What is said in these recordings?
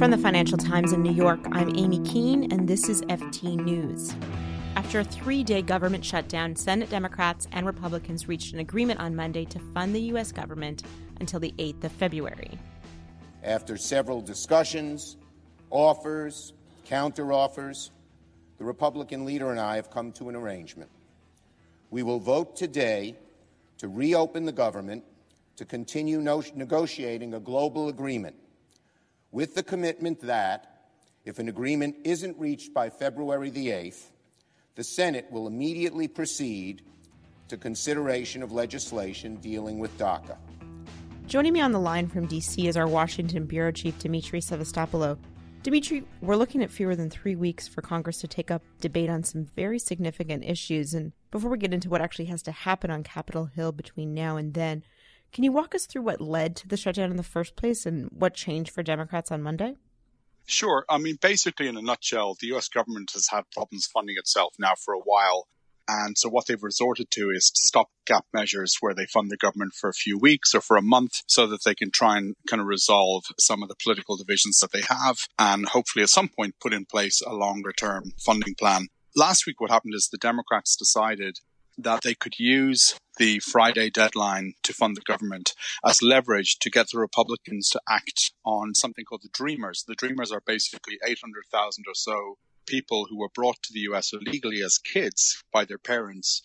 From the Financial Times in New York, I'm Amy Keene, and this is FT News. After a three day government shutdown, Senate Democrats and Republicans reached an agreement on Monday to fund the U.S. government until the 8th of February. After several discussions, offers, counteroffers, the Republican leader and I have come to an arrangement. We will vote today to reopen the government to continue no- negotiating a global agreement with the commitment that if an agreement isn't reached by February the 8th, the Senate will immediately proceed to consideration of legislation dealing with DACA. Joining me on the line from D.C. is our Washington Bureau Chief, Demetri Sevastopulo. Demetri, we're looking at fewer than three weeks for Congress to take up debate on some very significant issues. And before we get into what actually has to happen on Capitol Hill between now and then, can you walk us through what led to the shutdown in the first place and what changed for Democrats on Monday? Sure. I mean, basically, in a nutshell, the US government has had problems funding itself now for a while. And so what they've resorted to is to stop gap measures where they fund the government for a few weeks or for a month so that they can try and kind of resolve some of the political divisions that they have and hopefully at some point put in place a longer term funding plan. Last week, what happened is the Democrats decided that they could use the Friday deadline to fund the government as leverage to get the Republicans to act on something called the Dreamers. The Dreamers are basically 800,000 or so people who were brought to the US illegally as kids by their parents.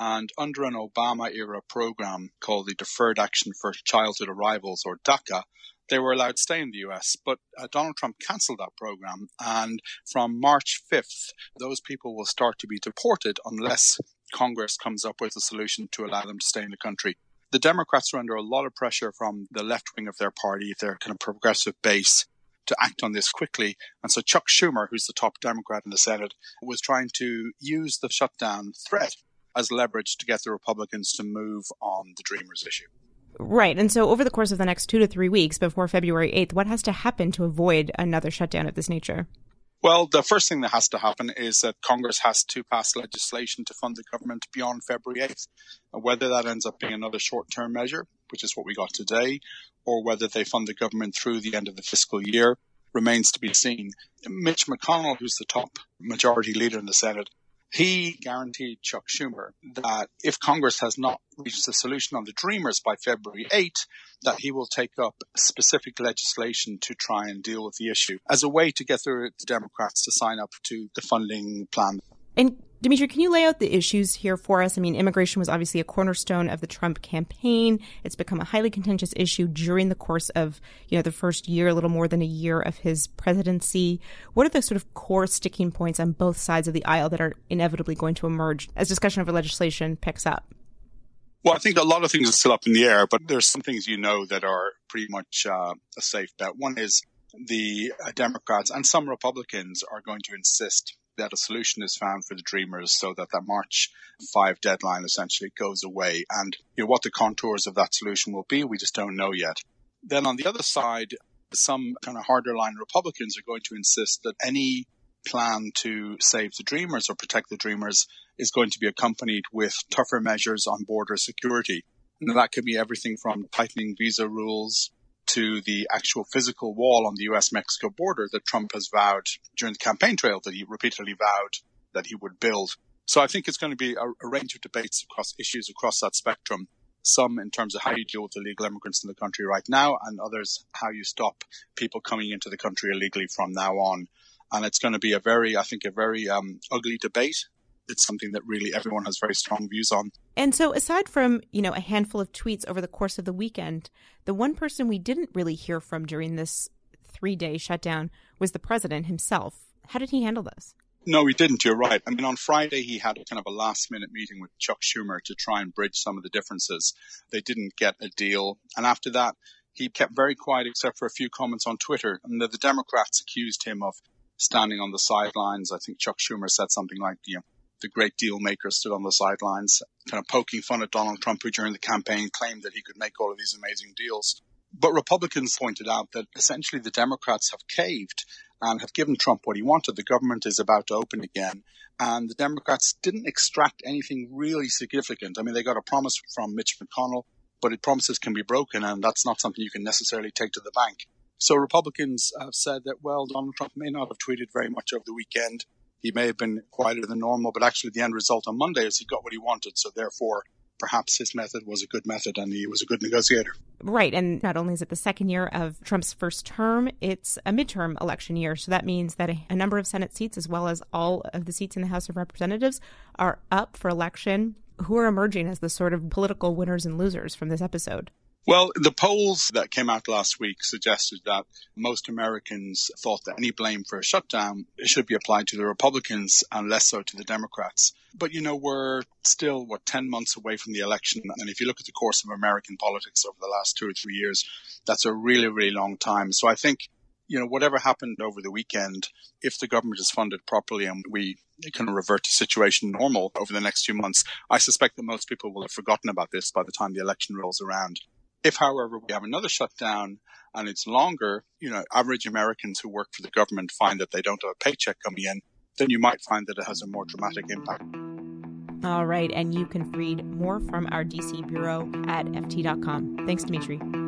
And under an Obama era program called the Deferred Action for Childhood Arrivals or DACA, they were allowed to stay in the US. But uh, Donald Trump cancelled that program. And from March 5th, those people will start to be deported unless Congress comes up with a solution to allow them to stay in the country. The Democrats are under a lot of pressure from the left wing of their party, their kind of progressive base, to act on this quickly. And so Chuck Schumer, who's the top Democrat in the Senate, was trying to use the shutdown threat as leverage to get the Republicans to move on the Dreamers issue. Right. And so over the course of the next two to three weeks before February 8th, what has to happen to avoid another shutdown of this nature? Well, the first thing that has to happen is that Congress has to pass legislation to fund the government beyond February 8th. Whether that ends up being another short term measure, which is what we got today, or whether they fund the government through the end of the fiscal year remains to be seen. Mitch McConnell, who's the top majority leader in the Senate, he guaranteed Chuck Schumer that if Congress has not reached a solution on the Dreamers by February 8, that he will take up specific legislation to try and deal with the issue as a way to get the Democrats to sign up to the funding plan. And Demetri, can you lay out the issues here for us? I mean, immigration was obviously a cornerstone of the Trump campaign. It's become a highly contentious issue during the course of, you know, the first year, a little more than a year of his presidency. What are the sort of core sticking points on both sides of the aisle that are inevitably going to emerge as discussion over legislation picks up? Well, I think a lot of things are still up in the air, but there's some things you know that are pretty much uh, a safe bet. One is the uh, Democrats and some Republicans are going to insist that a solution is found for the dreamers so that that March 5 deadline essentially goes away. And you know, what the contours of that solution will be, we just don't know yet. Then on the other side, some kind of harder line Republicans are going to insist that any plan to save the dreamers or protect the dreamers is going to be accompanied with tougher measures on border security. And that could be everything from tightening visa rules to the actual physical wall on the US Mexico border that Trump has vowed during the campaign trail that he repeatedly vowed that he would build. So I think it's going to be a, a range of debates across issues across that spectrum. Some in terms of how you deal with illegal immigrants in the country right now, and others how you stop people coming into the country illegally from now on. And it's going to be a very, I think, a very um, ugly debate it's something that really everyone has very strong views on. And so aside from, you know, a handful of tweets over the course of the weekend, the one person we didn't really hear from during this 3-day shutdown was the president himself. How did he handle this? No, he didn't. You're right. I mean, on Friday, he had kind of a last minute meeting with Chuck Schumer to try and bridge some of the differences. They didn't get a deal. And after that, he kept very quiet except for a few comments on Twitter. And the, the Democrats accused him of standing on the sidelines. I think Chuck Schumer said something like, you know, the great deal maker stood on the sidelines, kind of poking fun at Donald Trump, who during the campaign claimed that he could make all of these amazing deals. But Republicans pointed out that essentially the Democrats have caved and have given Trump what he wanted. The government is about to open again. And the Democrats didn't extract anything really significant. I mean, they got a promise from Mitch McConnell, but promises can be broken, and that's not something you can necessarily take to the bank. So Republicans have said that, well, Donald Trump may not have tweeted very much over the weekend. He may have been quieter than normal, but actually the end result on Monday is he got what he wanted. So therefore, perhaps his method was a good method and he was a good negotiator. Right. And not only is it the second year of Trump's first term, it's a midterm election year. So that means that a, number of Senate seats, as well as all of the seats in the House of Representatives, are up for election. Who are emerging as the sort of political winners and losers from this episode? Well, the polls that came out last week suggested that most Americans thought that any blame for a shutdown should be applied to the Republicans and less so to the Democrats. But, you know, we're still, what, 10 months away from the election. And if you look at the course of American politics over the last two or three years, that's a really, really long time. So I think, you know, whatever happened over the weekend, if the government is funded properly and we can revert to situation normal over the next few months, I suspect that most people will have forgotten about this by the time the election rolls around. If, however, we have another shutdown and it's longer, you know, average Americans who work for the government find that they don't have a paycheck coming in, then you might find that it has a more dramatic impact. All right. And you can read more from our DC Bureau at FT.com. Thanks, Demetri.